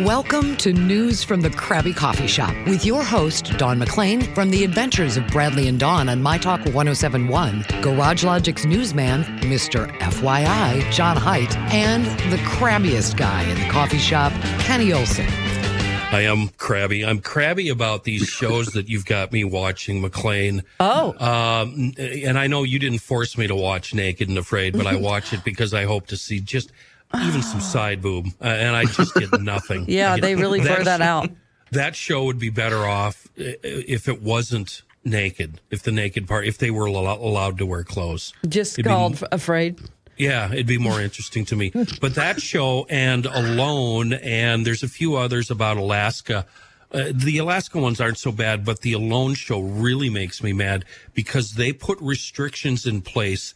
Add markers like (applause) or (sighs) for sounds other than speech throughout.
Welcome to News from the Crabby Coffee Shop with your host, Dawn McClain, from the adventures of Bradley and Dawn on My Talk 1071, Garage Logic's newsman, Mr. FYI, John Hines, and the crabbiest guy in the coffee shop, Kenny Olson. I am crabby. I'm crabby about these shows that you've got me watching, McClain. Oh. Um, and I know you didn't force me to watch Naked and Afraid, but I (laughs) watch it because I hope to see just even some side boob, uh, and I just get (laughs) nothing. Yeah, get- they really blur that show- out. That show would be better off if it wasn't naked. If the naked part, if they were allo- allowed to wear clothes, Just It'd be- called Afraid. yeah, it'd be more interesting to me. (laughs) But that show and Alone, and there's a few others about Alaska. Uh, the Alaska ones aren't so bad, but the Alone show really makes me mad because they put restrictions in place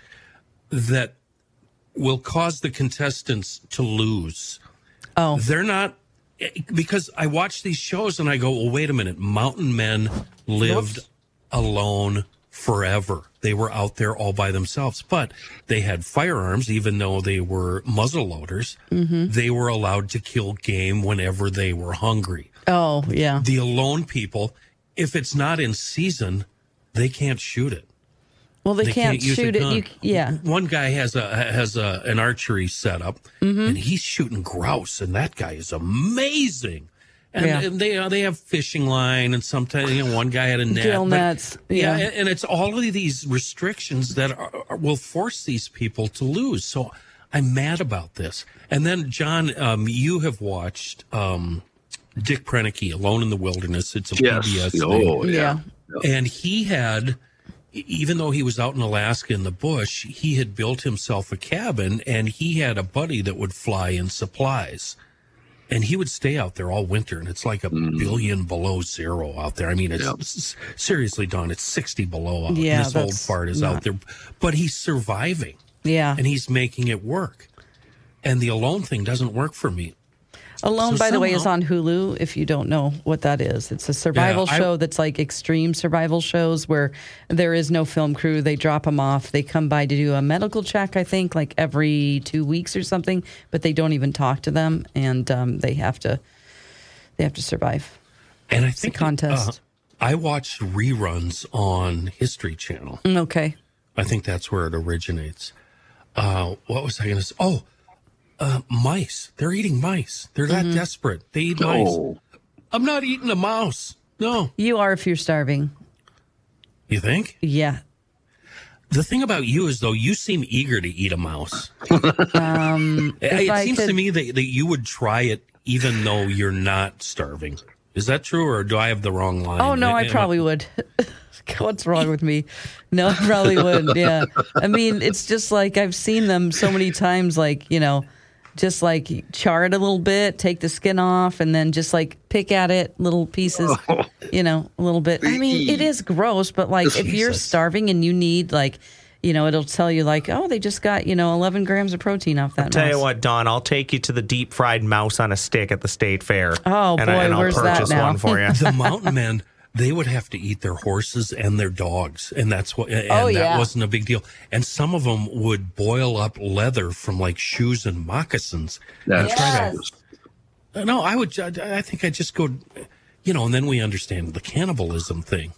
that will cause the contestants to lose. Oh, They're not eh, because I watch these shows and I go, well, wait a minute. Mountain men lived alone forever. They were out there all by themselves, but they had firearms, even though they were muzzle loaders. Mm-hmm. They were allowed to kill game whenever they were hungry. oh, yeah. The alone people, if it's not in season, they can't shoot it. Well, they, They can't, use a shoot it. gun. You, yeah. One guy has a has a an archery setup, Mm-hmm. and he's shooting grouse, and that guy is amazing. And, Yeah. and they uh, they have fishing line, and sometimes you know one guy had a net. Gill but- yeah, yeah. and, and it's all of these restrictions that are, are- will force these people to lose. So I'm mad about this. And then John, um, you have watched um, Dick Proenneke, Alone in the Wilderness. It's a Yes. PBS thing Oh, Yeah. yeah. and he had even though he was out in alaska in the bush he had built himself a cabin and he had a buddy that would fly in supplies. And he would stay out there all winter and it's like a mm. billion below zero out there. I mean it's, Yeah. it's- seriously Dawn it's 60 below out Yeah, this old fart is not- out there. But he's surviving. Yeah. and he's making it work. And the alone thing doesn't work for me Alone, So by the way, is on Hulu. If you don't know what that is, it's a survival Yeah, I- show that's like extreme survival shows where there is no film crew. They drop them off. They come by to do a medical check, I think, like every two weeks or something. But they don't even talk to them, and um, they have to they have to survive. and I think contest. uh, i watched reruns on history channel Mm, Okay. I think that's where it originates. Uh, what was I going to say? Oh, uh, mice. They're eating mice. They're that desperate. They eat mice. Oh, I'm not eating a mouse. No. You are if you're starving. You think? Yeah. The thing about you is, though, you seem eager to eat a mouse. (laughs) Um, it if I seems to me that, that you would try it even though you're not starving. Is that true, or do I have the wrong line? Oh no, I I- probably would. (laughs) What's wrong with me? No, I probably would. Yeah. I mean, it's just like I've seen them so many times. Like you know, just like char it a little bit, take the skin off, and then just like pick at it little pieces. (laughs) You know, a little bit. I mean, it is gross, but like if you're starving and you need like. You know, it'll tell you like, oh, they just got you know 11 grams of protein off that. Tell you what, Don, I'll take you to the deep fried mouse on a stick at the state fair. Oh, and, boy, I, and I'll where's that purchase now? one for you. (laughs) the mountain men they would have to eat their horses and their dogs and that's what and Oh, that wasn't a big deal and some of them would boil up leather from like shoes and moccasins that's Yes. Uh, no i would i I think i just go you know and then we understand the cannibalism thing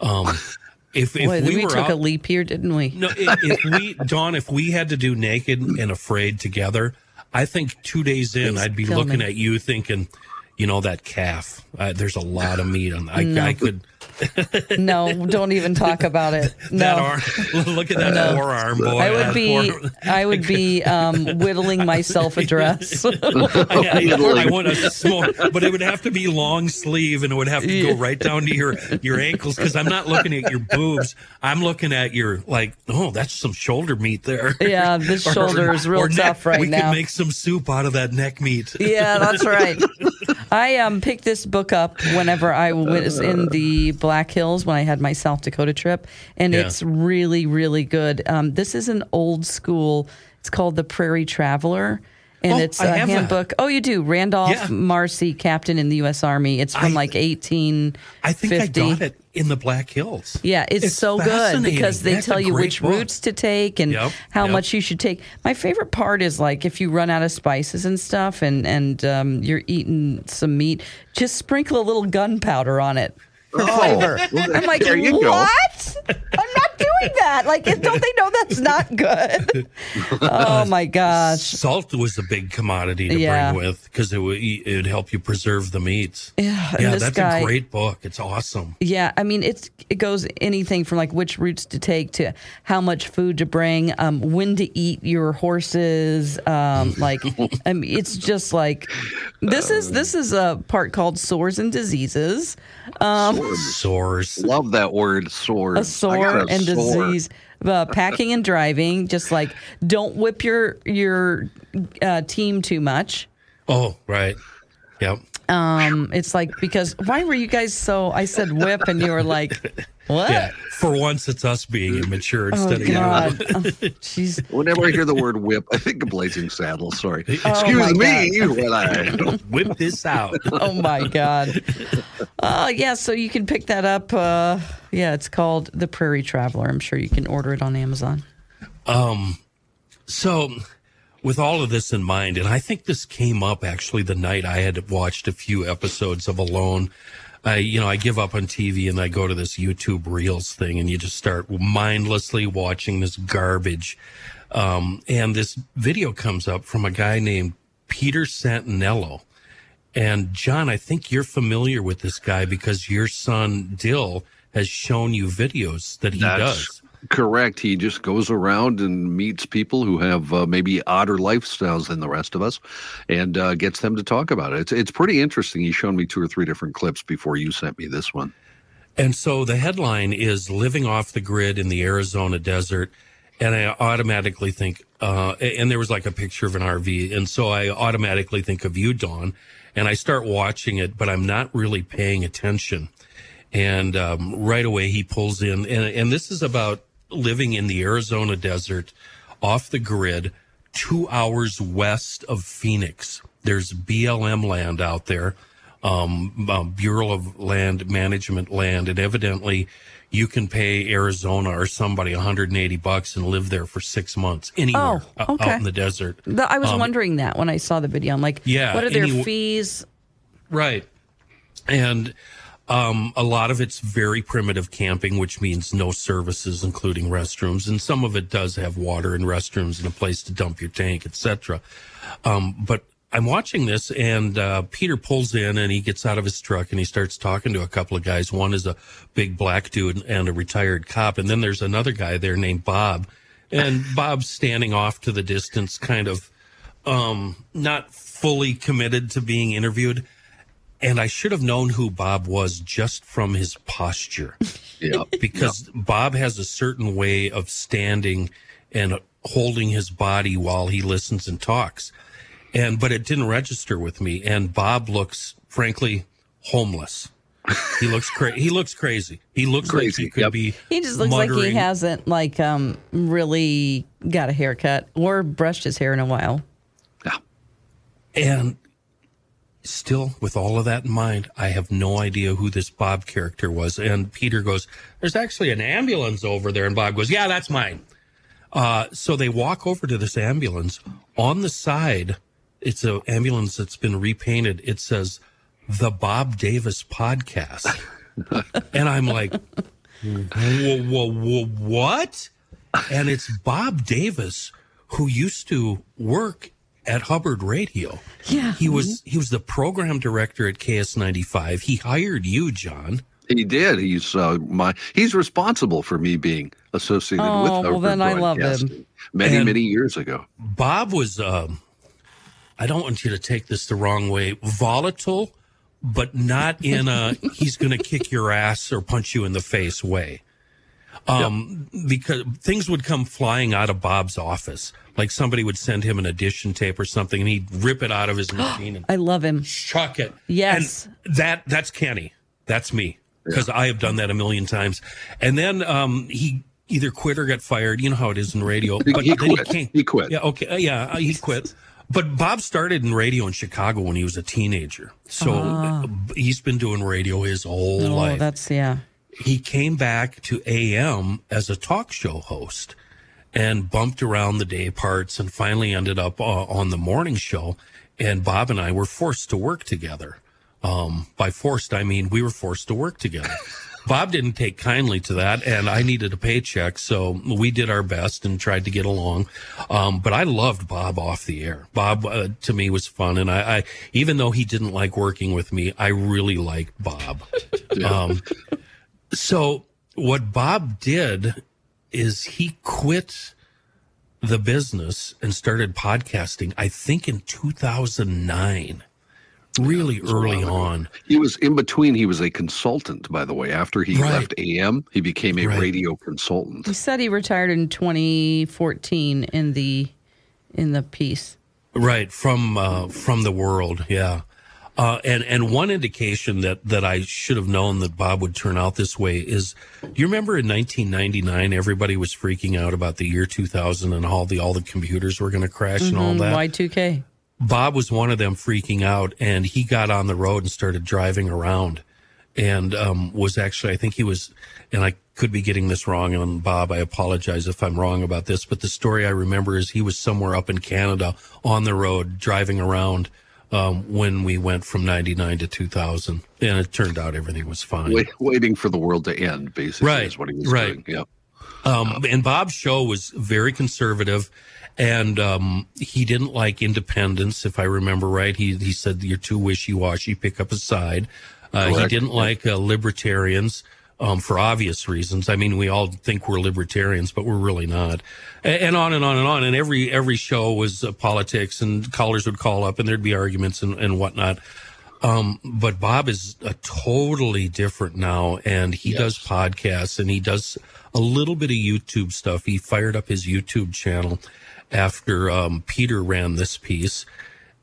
um (laughs) if, if Boy, we, we, were took out, a leap here, didn't we? no, if, if we, Dawn, if we had to do naked and afraid together, I think two days in, Please I'd be kill looking me. at you thinking, you know, that calf. Uh, there's a lot of meat on. I, I could No, don't even talk about it. (laughs) No. that arm. (laughs) Look at that forearm, boy. I would be I would be um, whittling myself a dress. (laughs) I, I, I want a small, but it would have to be long sleeve, and it would have to go right down to your your ankles. Because I'm not looking at your boobs. I'm looking at your like, oh, that's some shoulder meat there. Yeah, this shoulder is real or neck- tough right we now. could make some soup out of that neck meat. yeah, that's right. I um picked this book up whenever I was in the Black Hills when I had my South Dakota trip, and Yeah. it's really really good. Um, this is an old school. It's called the Prairie Traveler. And Oh, it's I a that. handbook. Oh, you do. Randolph Yeah. Marcy, captain in the U.S. Army. It's from I- like 1850. I think I got it in the Black Hills. Yeah, it's, It's so good because they That's tell you which book. routes to take and Yep, how yep. much you should take. My favorite part is like if you run out of spices and stuff and and um, you're eating some meat, just sprinkle a little gunpowder on it for Oh, flavor. I'm like, there you go. what? I'm not doing that. Like, don't they know that's not good? (laughs) oh my gosh. Salt was a big commodity to Yeah. bring with because it would it would help you preserve the meats. Yeah, yeah, that's guy- a great book. It's awesome. Yeah, I mean it's it goes anything from like which routes to take to how much food to bring, um, when to eat your horses. Um, (laughs) like, I mean, it's just like this is this is a part called sores and diseases. Sores. Love that word, sores. A sore and disease. Uh, packing and driving, just like don't whip your your uh, team too much. Oh, right. Yep. Um, it's like because why were you guys so? I said whip and you were like, (laughs) what? Yeah. For once, it's us being immature Oh instead of you. God, (laughs) Oh. Whenever I hear the word whip, I think of Blazing Saddles. Sorry. Oh, Excuse me. (laughs) When I, Whip this out. oh my god uh yeah so you can pick that up uh yeah it's called the prairie traveler i'm sure you can order it on amazon Um, So, with all of this in mind, and I think this came up actually the night I had watched a few episodes of Alone. I, you know, I give up on TV and I go to this YouTube Reels thing, and you just start mindlessly watching this garbage. Um, and this video comes up from a guy named Peter Santenello. And John, I think you're familiar with this guy because your son Dill has shown you videos that he That's does. Correct. He just goes around and meets people who have uh, maybe odder lifestyles than the rest of us, and uh, gets them to talk about it. It's it's pretty interesting. He's shown me two or three different clips before you sent me this one. And so the headline is living off the grid in the Arizona desert. And I automatically think, uh, and there was like a picture of an RV. And so I automatically think of you, Dawn, and I start watching it, but I'm not really paying attention. And um, right away he pulls in, and, and this is about living in the Arizona desert off the grid, two hours west of Phoenix. There's BLM land out there, um, uh, Bureau of Land Management land, and evidently you can pay Arizona or somebody 180 bucks and live there for six months anywhere Oh, okay. out in the desert. The- i was wondering that when i saw the video i'm like Yeah, what are their any- fees Right. And um, a lot of it's very primitive camping, which means no services, including restrooms. And some of it does have water and restrooms and a place to dump your tank, etc. Um, but I'm watching this, and uh, Peter pulls in and he gets out of his truck and he starts talking to a couple of guys. One is a big black dude and a retired cop. And then there's another guy there named Bob. And (laughs) Bob's standing off to the distance, kind of um, not fully committed to being interviewed. And I should have known who Bob was just from his posture (laughs) Yeah. because Bob has a certain way of standing and holding his body while he listens and talks. And but it didn't register with me and Bob looks frankly homeless. He looks cra- he looks crazy. He looks like he could yep. be he just looks like he hasn't like um really got a haircut or brushed his hair in a while yeah. And still, with all of that in mind, I have no idea who this Bob character was. And Peter goes, There's actually an ambulance over there. And Bob goes, Yeah, that's mine. Uh, so they walk over to this ambulance. On the side, it's an ambulance that's been repainted. It says, The Bob Davis Podcast. (laughs) and I'm like, whoa, whoa, whoa, what? And it's Bob Davis who used to work at Hubbard Radio. Yeah. He was he was the program director at KS95. He hired you, John. He did. He's uh, my. He's responsible for me being associated Oh, with. well, then I love him. Broadcasting Many, And- many years ago. Bob was um I don't want you to take this the wrong way, volatile, but not in a (laughs) he's going to kick your ass or punch you in the face way. Um, because things would come flying out of Bob's office. Like somebody would send him an addition tape or something and he'd rip it out of his (gasps) machine and i love him chuck it. Yes. And that that's Kenny. That's me. Because I have done that a million times. And then um he either quit or got fired. You know how it is in radio. He- he then quit. came- He quit. Yeah, okay. uh, Yeah, uh, he quit. But Bob started in radio in Chicago when he was a teenager. So uh, he's been doing radio his whole oh life. that's yeah he came back to AM as a talk show host and bumped around the day parts and finally ended up uh, on the morning show. And Bob and I were forced to work together. Um, by forced, I mean we were forced to work together. (laughs) Bob didn't take kindly to that, and I needed a paycheck, so we did our best and tried to get along. Um, but I loved Bob off the air. Bob uh, to me was fun, and I, I, even though he didn't like working with me, I really liked Bob. (laughs) Um, so what Bob did is he quit the business and started podcasting. I think in 2009 really early on. He was in between. He was a consultant, by the way. After he Right. left AM, he became a Right. radio consultant. He said he retired in 2014 in the in the piece. Right from uh, from the world, yeah. Uh, and and one indication that that I should have known that Bob would turn out this way is, do you remember in 1999 everybody was freaking out about the year 2000 and all the all the computers were going to crash and all that. Y2K. Bob was one of them freaking out, and he got on the road and started driving around, and um, was actually I think he was, and I could be getting this wrong, and Bob, I apologize if I'm wrong about this, but the story I remember is he was somewhere up in Canada on the road driving around um, when we went from '99 to 2000, and it turned out everything was fine. Wait, waiting for the world to end, basically, Right, is what he was right. doing. Yeah. Um, and Bob's show was very conservative, and um, he didn't like independence, if I remember right. He he said you're too wishy washy. Pick up a side. Uh, he didn't like uh, libertarians um, for obvious reasons. I mean, we all think we're libertarians, but we're really not. A- And on and on and on. And every every show was uh, politics, and callers would call up, and there'd be arguments and, and whatnot. Um, but Bob is a totally different now, and he does podcasts and he does a little bit of YouTube stuff. He fired up his YouTube channel after um, Peter ran this piece,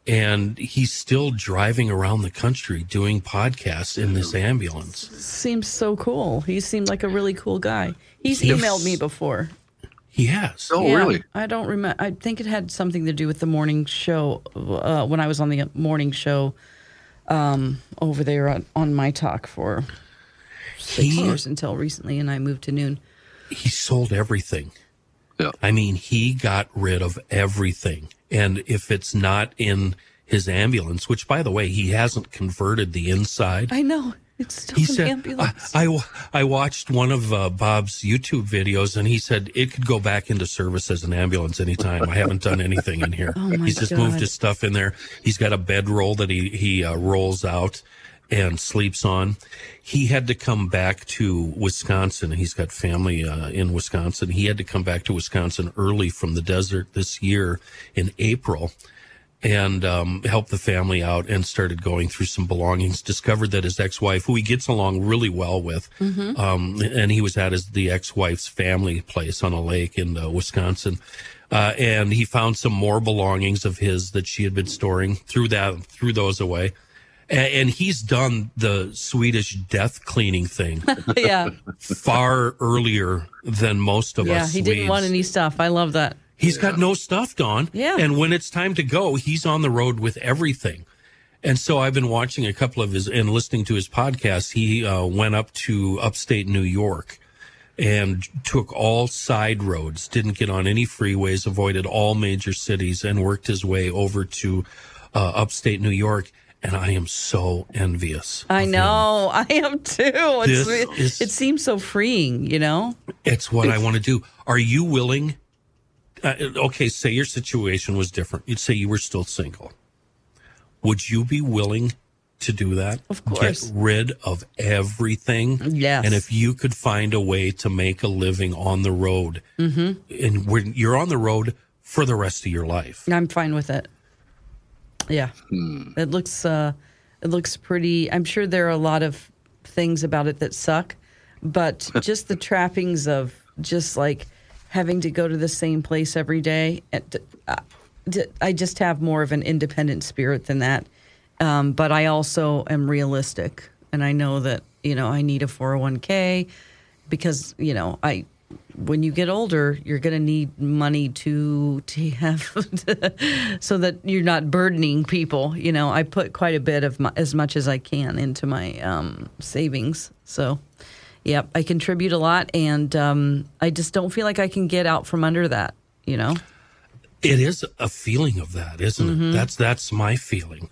and he's still driving around the country doing podcasts in this ambulance. Seems so cool. He seemed like a really cool guy. He's Yes. emailed me before. He has. Oh, Yeah, really? I don't remember. I think it had something to do with the morning show uh, when I was on the morning show um, over there on, on my talk for six He- years until recently, and I moved to noon. he sold everything. Yeah. I mean, he got rid of everything. And if it's not in his ambulance, which by the way, he hasn't converted the inside. I know it's still he an said, ambulance. I, I, I watched one of uh, Bob's YouTube videos and he said it could go back into service as an ambulance anytime. I haven't done anything in here. (laughs) Oh, my He's just moved his stuff in there. He's got a bedroll that he, he uh, rolls out and sleeps on. He had to come back to Wisconsin. He's got family uh, in Wisconsin. He had to come back to Wisconsin early from the desert this year in April and um, helped the family out and started going through some belongings. Discovered that his ex-wife, who he gets along really well with, um, and he was at his the ex-wife's family place on a lake in uh, Wisconsin, uh, and he found some more belongings of his that she had been storing. Threw that threw those away. And he's done the Swedish death cleaning thing (laughs) yeah, far earlier than most of yeah. us. Yeah, he didn't want any stuff. I love that. He's got no stuff, Dawn. Yeah. And when it's time to go, he's on the road with everything. And so I've been watching a couple of his and listening to his podcasts. He uh, went up to upstate New York and took all side roads, didn't get on any freeways, avoided all major cities, and worked his way over to uh, upstate New York. And I am so envious. I of him. know. (laughs) I am too. It's, is- it seems so freeing, you know? It's what I want to do. Are you willing? Uh, okay, say your situation was different. You'd say you were still single. Would you be willing to do that? Of course. Get rid of everything. Yes. And if you could find a way to make a living on the road, Mm-hmm. and when you're on the road for the rest of your life, I'm fine with it. Yeah. It looks uh it looks pretty I'm sure there are a lot of things about it that suck, but (laughs) just the trappings of just like having to go to the same place every day it, uh, I just have more of an independent spirit than that. Um, but I also am realistic and I know that, you know, I need a 401k because, you know, I when you get older, you're going to need money to to have (laughs) so that you're not burdening people. You know, I put quite a bit of my, as much as I can into my um, savings. So, Yep, I contribute a lot, and um, I just don't feel like I can get out from under that. You know. It is a feeling of that, isn't Mm-hmm. it? That's that's my feeling.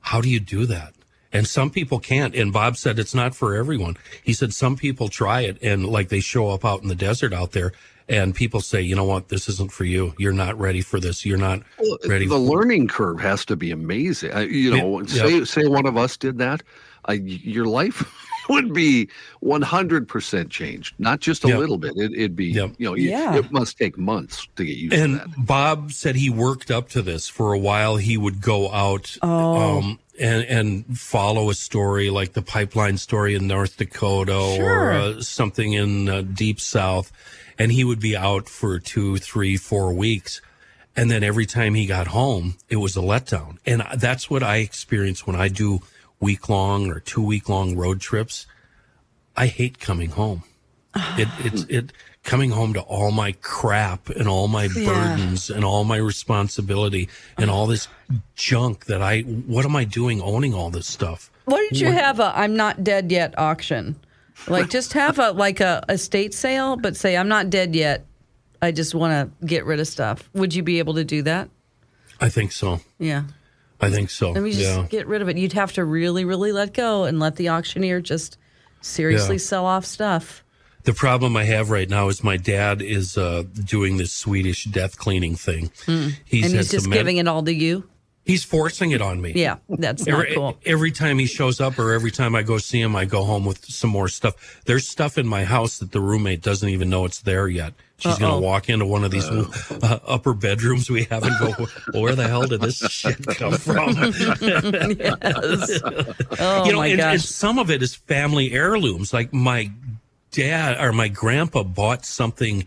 How do you do that? And some people can't. And Bob said it's not for everyone. He said some people try it and like they show up out in the desert out there and people say, you know what, this isn't for you. You're not ready for this. You're not ready. the learning curve has to be amazing. I, you know, Yeah, say yeah. say one of us did that, uh, your life would be one hundred percent changed. Not just a Yeah. little bit. It, it'd be Yeah. you know, Yeah. it must take months to get used And to that. And Bob said he worked up to this for a while. He would go out Oh. um, and and follow a story like the pipeline story in North Dakota or uh, something in uh, deep South, and he would be out for two, three, four weeks. And then every time he got home, it was a letdown. And that's what I experience when I do week long or two week long road trips. I hate coming home. It, (sighs) it's it coming home to all my crap and all my burdens and all my responsibility and all this junk that I. What am I doing owning all this stuff? Why don't you have a "I'm not dead yet" auction? Like, just have a like a estate sale, but say I'm not dead yet. I just want to get rid of stuff. Would you be able to do that? I think so. Yeah. I think so. Let me just yeah. get rid of it. You'd have to really, really let go and let the auctioneer just seriously Yeah. sell off stuff. The problem I have right now is my dad is uh, doing this Swedish death cleaning thing. He's Hmm. and he's just med- giving it all to you. He's forcing it on me. Yeah, that's not Every, cool. every time he shows up or every time I go see him, I go home with some more stuff. There's stuff in my house that the roommate doesn't even know it's there yet. She's going to walk into one of these uh, upper bedrooms we have and go, well, where the hell did this shit come from? (laughs) yes. Oh you know, my and, and some of it is family heirlooms. Like my dad or my grandpa bought something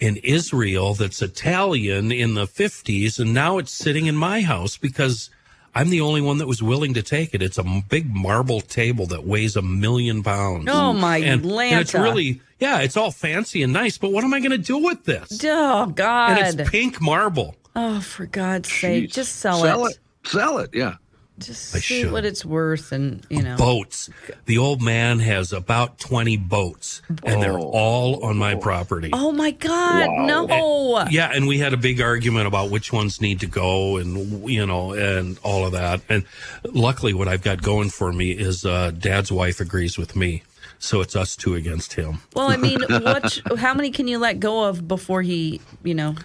in Israel that's Italian in the 50s, and now it's sitting in my house because I'm the only one that was willing to take it. It's a big marble table that weighs a million pounds. Oh, my and, and it's really, yeah, it's all fancy and nice, but what am I going to do with this? Oh God! And it's pink marble. oh, for God's sake, Jeez. just sell, it. Sell it. it. Sell it. Yeah. Just I see should. what it's worth, and you know. Boats. The old man has about 20 boats, and they're all on my property. Oh my God, no! Yeah, and we had a big argument about which ones need to go, and you know, and all of that. And luckily, what I've got going for me is uh, Dad's wife agrees with me, so it's us two against him. Well, I mean, (laughs) what? How many can you let go of before he, you know, I'm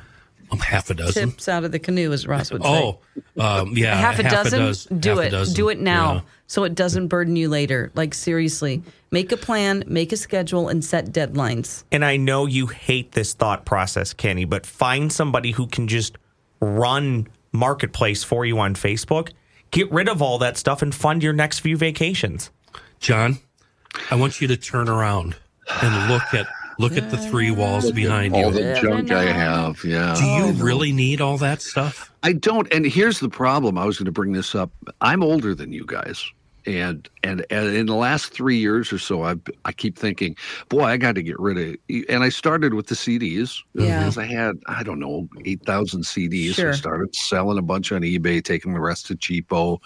half a dozen. tips out of the canoe, as Ross would say? Oh, um, yeah, (laughs) half a dozen. doz- do half it. dozen. Do it now, Yeah. so it doesn't burden you later. Like seriously, make a plan, make a schedule, and set deadlines. And I know you hate this thought process, Kenny, but find somebody who can just run marketplace for you on Facebook. Get rid of all that stuff and fund your next few vacations. John, I want you to turn around and look at look at the three walls behind All you. the junk I have. Yeah. Do you oh, really need all that stuff? I don't. And here's the problem. I was going to bring this up. I'm older than you guys. And, and and in the last three years or so, I I keep thinking, boy, I got to get rid of. It. And I started with the CDs Yeah. Uh, because I had I don't know eight thousand CDs. Sure. I started selling a bunch on eBay, taking the rest to cheapo.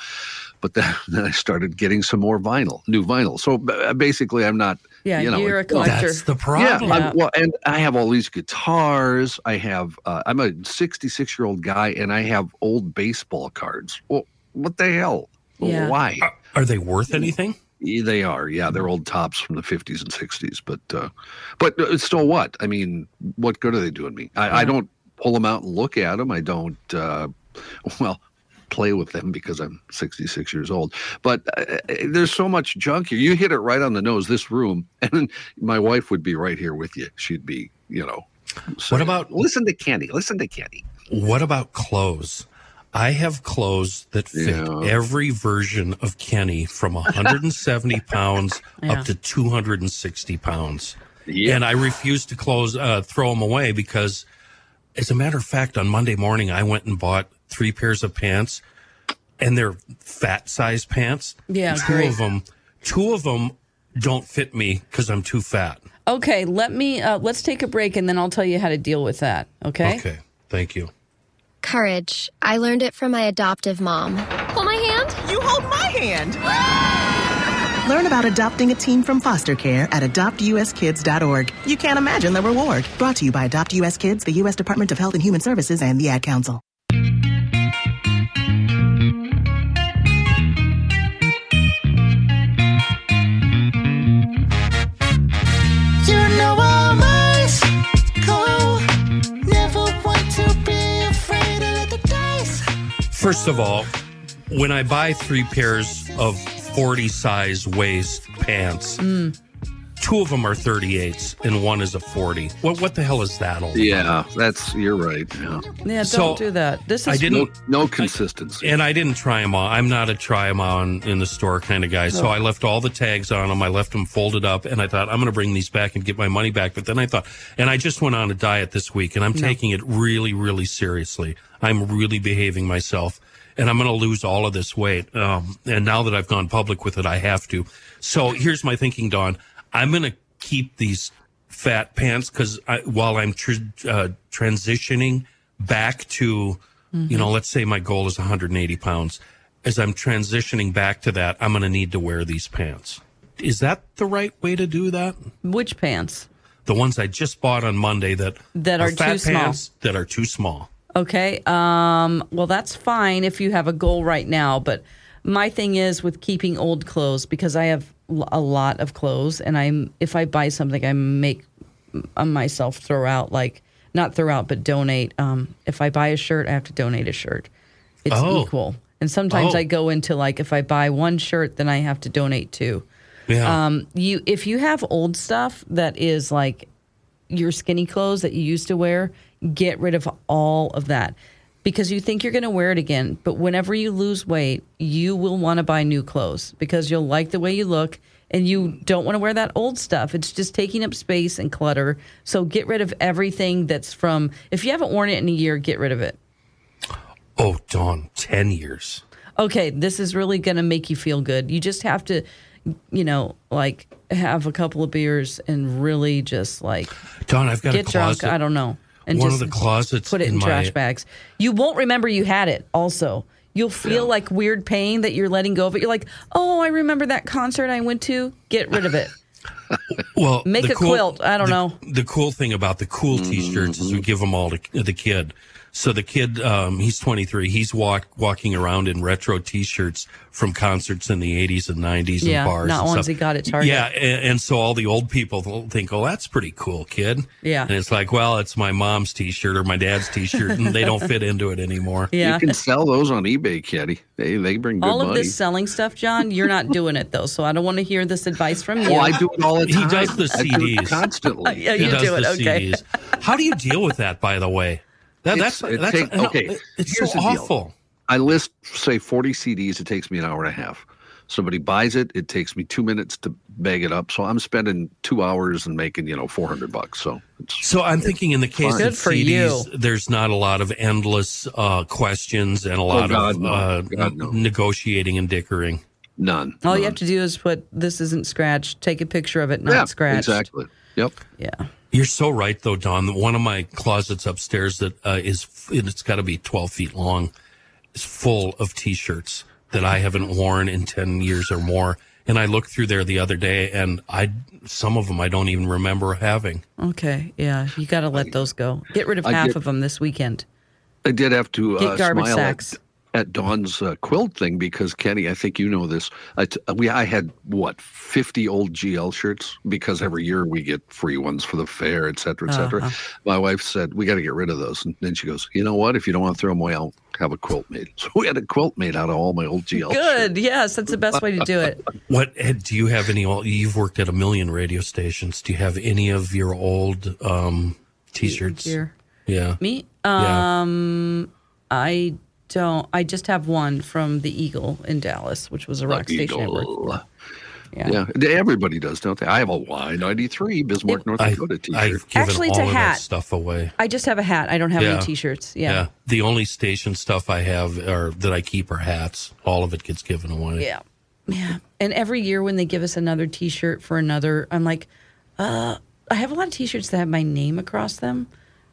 But then, (laughs) then I started getting some more vinyl, new vinyl. So uh, basically, I'm not. Yeah, you know, you're a collector. That's the problem. Yeah. I'm, well, and I have all these guitars. I have. Uh, I'm a 66 year old guy, and I have old baseball cards. Well, what the hell? Yeah. Why? Are- Are they worth anything? They are. Yeah, they're old Topps from the 50s and 60s. But, uh, but uh, still, what? I mean, what good are they doing me? I, I don't pull them out and look at them. I don't. Uh, (laughs) well. Play with them because I'm 66 years old. But uh, there's so much junk here. You hit it right on the nose. This room, (laughs) and my wife would be right here with you. She'd be, you know. saying, about- listen to Kenny? Listen to Kenny. What about clothes? I have clothes that fit Yeah. every version of Kenny from 170 (laughs) pounds Yeah. up to 260 pounds. Yeah. And I refuse to close, uh, throw them away because, as a matter of fact, on Monday morning, I went and bought three pairs of pants and they're fat size pants. Yeah, two great. of them, two of them don't fit me because I'm too fat. Okay, let me. Uh, let's take a break, and then I'll tell you how to deal with that. Okay. Okay. Thank you. Courage. I learned it from my adoptive mom. Hold my hand. You hold my hand. (laughs) Learn about adopting a teen from foster care at adoptuskids.org. You can't imagine the reward. Brought to you by Adopt US Kids, the U.S. Department of Health and Human Services, and the Ad Council. First of all, when I buy three pairs of 40 size waist pants, mm. Two of them are 38s and one is a 40. What what the hell is that all about? Yeah, that's you're right. Yeah. Yeah, don't So, do that. This is I didn't No, no consistency. and I didn't try them on. I'm not a try them on in the store kind of guy. So I left all the tags on them. I left them folded up, and I thought I'm going to bring these back and get my money back. But then I thought, and I just went on a diet this week, and I'm taking it really, really seriously. I'm really behaving myself, and I'm going to lose all of this weight. Um, and now that I've gone public with it, I have to. So here's my thinking, Dawn. I'm going to keep these fat pants because while I'm tr- uh, transitioning back to, you know, let's say my goal is 180 pounds. As I'm transitioning back to that, I'm going to need to wear these pants. Is that the right way to do that? which pants? The ones I just bought on Monday that That are fat too small. that are too small. Okay. Um, well, that's fine if you have a goal right now. But my thing is with keeping old clothes because I have a lot of clothes, and I'm if I buy something, I make myself throw out like not throw out, but donate. Um, if I buy a shirt, I have to donate a shirt. It's Oh. equal. And sometimes Oh. I go into like if I buy one shirt, then I have to donate two. Yeah. Um, you if you have old stuff that is like your skinny clothes that you used to wear, get rid of all of that because you think you're going to wear it again. But whenever you lose weight, you will want to buy new clothes because you'll like the way you look and you don't want to wear that old stuff. It's just taking up space and clutter. So get rid of everything that's from, if you haven't worn it in a year, get rid of it. oh, Dawn, 10 years. okay, this is really going to make you feel good. You just have to, you know, like have a couple of beers and really just like Dawn, I've got get a drunk. I don't know. And One just of the closets put it in, in my- trash bags. You won't remember you had it. Also, you'll feel like weird pain that you're letting go of it. You're like, oh, I remember that concert I went to. Get rid of it. (laughs) Well, Make the a quilt. I don't the- know. The cool thing about the cool T-shirts is we give them all to the kid. So the kid, um, he's 23. He's walk, walking around in retro T-shirts from concerts in the 80s and 90s Yeah, and bars. not and ones stuff. he got at Target. Yeah, and, and so all the old people think, "Oh, that's pretty cool, kid." Yeah. and it's like, well, it's my mom's T-shirt or my dad's T-shirt, and they don't fit into it anymore. (laughs) Yeah. You can sell those on eBay, Caddy. They they bring good All of money. this selling stuff, John, you're not doing it though. So I don't want to hear this advice from you. Well, I do it all the He does the I do it CDs. constantly. Yeah, He you does do it. the Okay. CDs. How do you deal with that, by the way? That, that's it that's take- no, okay, It's here's so the deal. awful. I list say 40 CDs. It takes me an hour and a half. Somebody buys it. It takes me two minutes to bag it up. So I'm spending two hours and making you know 400 bucks. So it's So I'm thinking in the case Good of for CDs, you. there's not a lot of endless uh, questions and a lot Oh, God, of no. uh, God, no. negotiating and dickering. None. All you have to do is put this isn't scratched. Take a picture of it, not yeah, scratched. exactly. Yep. Yeah. You're so right, though, Dawn. One of my closets upstairs that uh, is and it's got to be 12 feet long is full of T-shirts that I haven't worn in 10 years or more. And I looked through there the other day, and I some of them I don't even remember having. Okay. Yeah. You got to let those go. Get rid of I half get- of them this weekend. I did have to Get uh, garbage smile sacks. at, at Dawn's uh, quilt thing because Kenny, I think you know this. I t- we I had what 50 old GL shirts because every year we get free ones for the fair, et cetera, et cetera. Uh-huh. My wife said we got to get rid of those, and then she goes, "You know what? If you don't want to throw them away, I'll have a quilt made." (laughs) So we had a quilt made out of all my old GL. Good. shirts. Yes, that's the best way to do it. (laughs) What Ed, do you have any? old- You've worked at a million radio stations. Do you have any of your old um, T-shirts? Here. Yeah. Me? Yeah. Um, I don't. I just have one from the Eagle in Dallas, which was a rock station Eagle. for. Yeah. Yeah, everybody does, don't they? I have a Y93 Bismarck, North I, Dakota T-shirt. I've given Actually, all it's a of hat. that stuff away. I just have a hat. I don't have Yeah. any T-shirts. Yeah. The only station stuff I have or that I keep are hats. All of it gets given away. Yeah. Yeah. And every year when they give us another T-shirt for another, I'm like, uh, I have a lot of T-shirts that have my name across them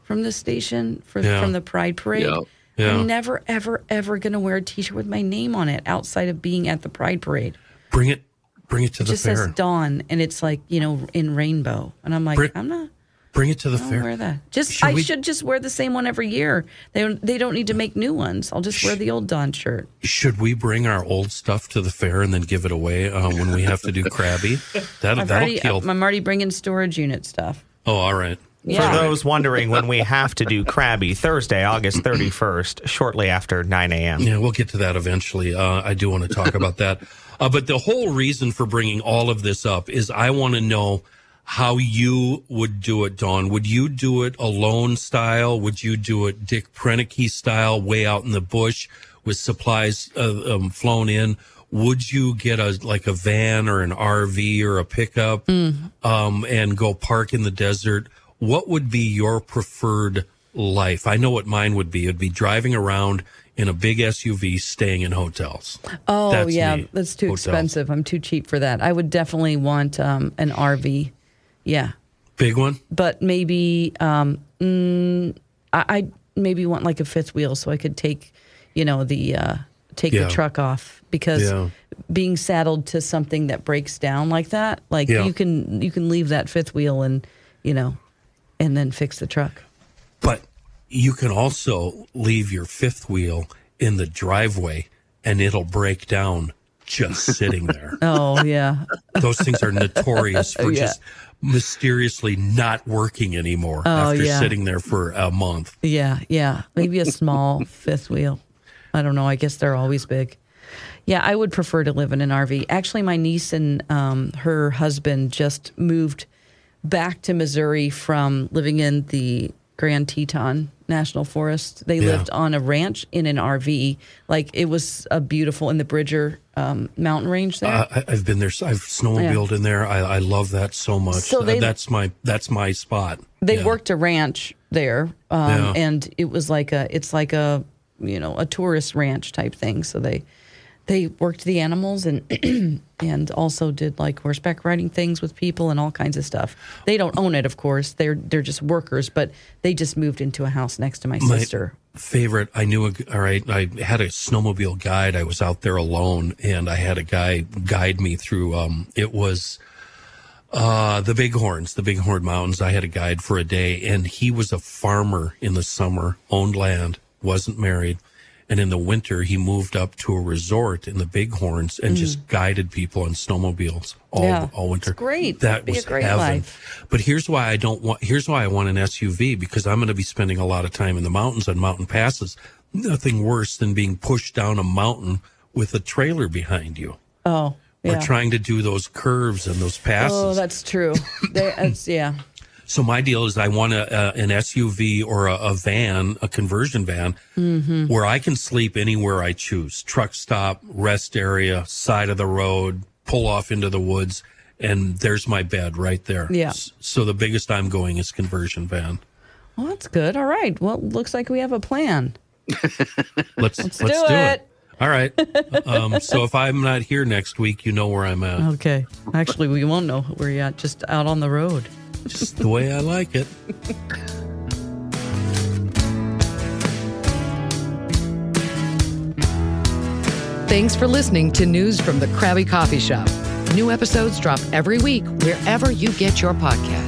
from the station for Yeah. from the Pride Parade. Yeah. I'm never, ever, ever gonna wear a T-shirt with my name on it outside of being at the Pride Parade. Bring it Bring it to It the just fair. Just says Dawn, and it's like you know in rainbow, and I'm like, Bring- I'm not. Bring it to the I don't fair. wear that. Just Should I we- should just wear the same one every year. They don't, they don't need to make new ones. I'll just wear the old Dawn shirt. Should we bring our old stuff to the fair and then give it away uh, when we have to do (laughs) Crabby? That, that'll already, kill. I'm already bringing storage unit stuff. oh, all right. Yeah. For those wondering when we have to do Crabby, Thursday, August 31st, shortly after 9 a.m. Yeah, we'll get to that eventually. Uh, I do want to talk (laughs) about that. Uh, but the whole reason for bringing all of this up is I want to know how you would do it, Dawn. Would you do it alone style? Would you do it Dick Proenneke style, way out in the bush with supplies uh, um, flown in? Would you get a like a van or an RV or a pickup um, and go park in the desert? What would be your preferred life? I know what mine would be. It'd be driving around in a big SUV, staying in hotels. Oh That's yeah, me. that's too Hotels. expensive. I'm too cheap for that. I would definitely want um, an RV. Yeah, Big one. but maybe um, mm, I, I maybe want like a fifth wheel so I could take, you know, the uh, take Yeah. the truck off because Yeah. being saddled to something that breaks down like that, like Yeah. you can you can leave that fifth wheel and you know, and then fix the truck. But you can also leave your fifth wheel in the driveway and it'll break down just (laughs) sitting there. Oh yeah, Those things are notorious for Yeah. just mysteriously not working anymore Oh, after yeah. sitting there for a month. Yeah, yeah. Maybe a small (laughs) fifth wheel. I don't know. I guess they're always big. Yeah, I would prefer to live in an RV. Actually, my niece and um, her husband just moved back to Missouri from living in the Grand Teton National Forest. They Yeah. lived on a ranch in an RV. Like it was a beautiful in the Bridger um, mountain range there. Uh, I've been there. I've snowmobiled in there. I, I love that so much. So they- that's my that's my spot. they Yeah. worked a ranch there um, Yeah. and it was like a it's like a you know a tourist ranch type thing so they they worked the animals and (clears throat) and also did like horseback riding things with people and all kinds of stuff they don't own it of course they're they're just workers but they just moved into a house next to my My sister favorite. I knew. A, all right, I had a snowmobile guide. I was out there alone, and I had a guy guide me through. Um, it was uh, the Bighorns, the Bighorn Mountains. I had a guide for a day, and he was a farmer in the summer, owned land, wasn't married, and in the winter he moved up to a resort in the Bighorns and just guided people on snowmobiles all Mm. Yeah, all winter. great. That was great heaven. life. But here's why I don't want. Here's why I want an SUV because I'm going to be spending a lot of time in the mountains on mountain passes. Nothing worse than being pushed down a mountain with a trailer behind you, oh or yeah trying to do those curves and those passes. oh that's true they, that's, yeah so my deal is I want a, uh, an SUV or a, a van, a conversion van, Mm-hmm. where I can sleep anywhere I choose. Truck stop, rest area, side of the road, pull off into the woods, and there's my bed right there. Yeah. So the biggest I'm going is conversion van. well that's good all right well looks like we have a plan (laughs) Let's let's, do do, it. it. All right. (laughs) Um, so if I'm not here next week, you know where I'm at. okay actually we won't know where you're at just out on the road Just the way I like it. Thanks for listening to News from the Crabby Coffee Shop. New episodes drop every week wherever you get your podcasts.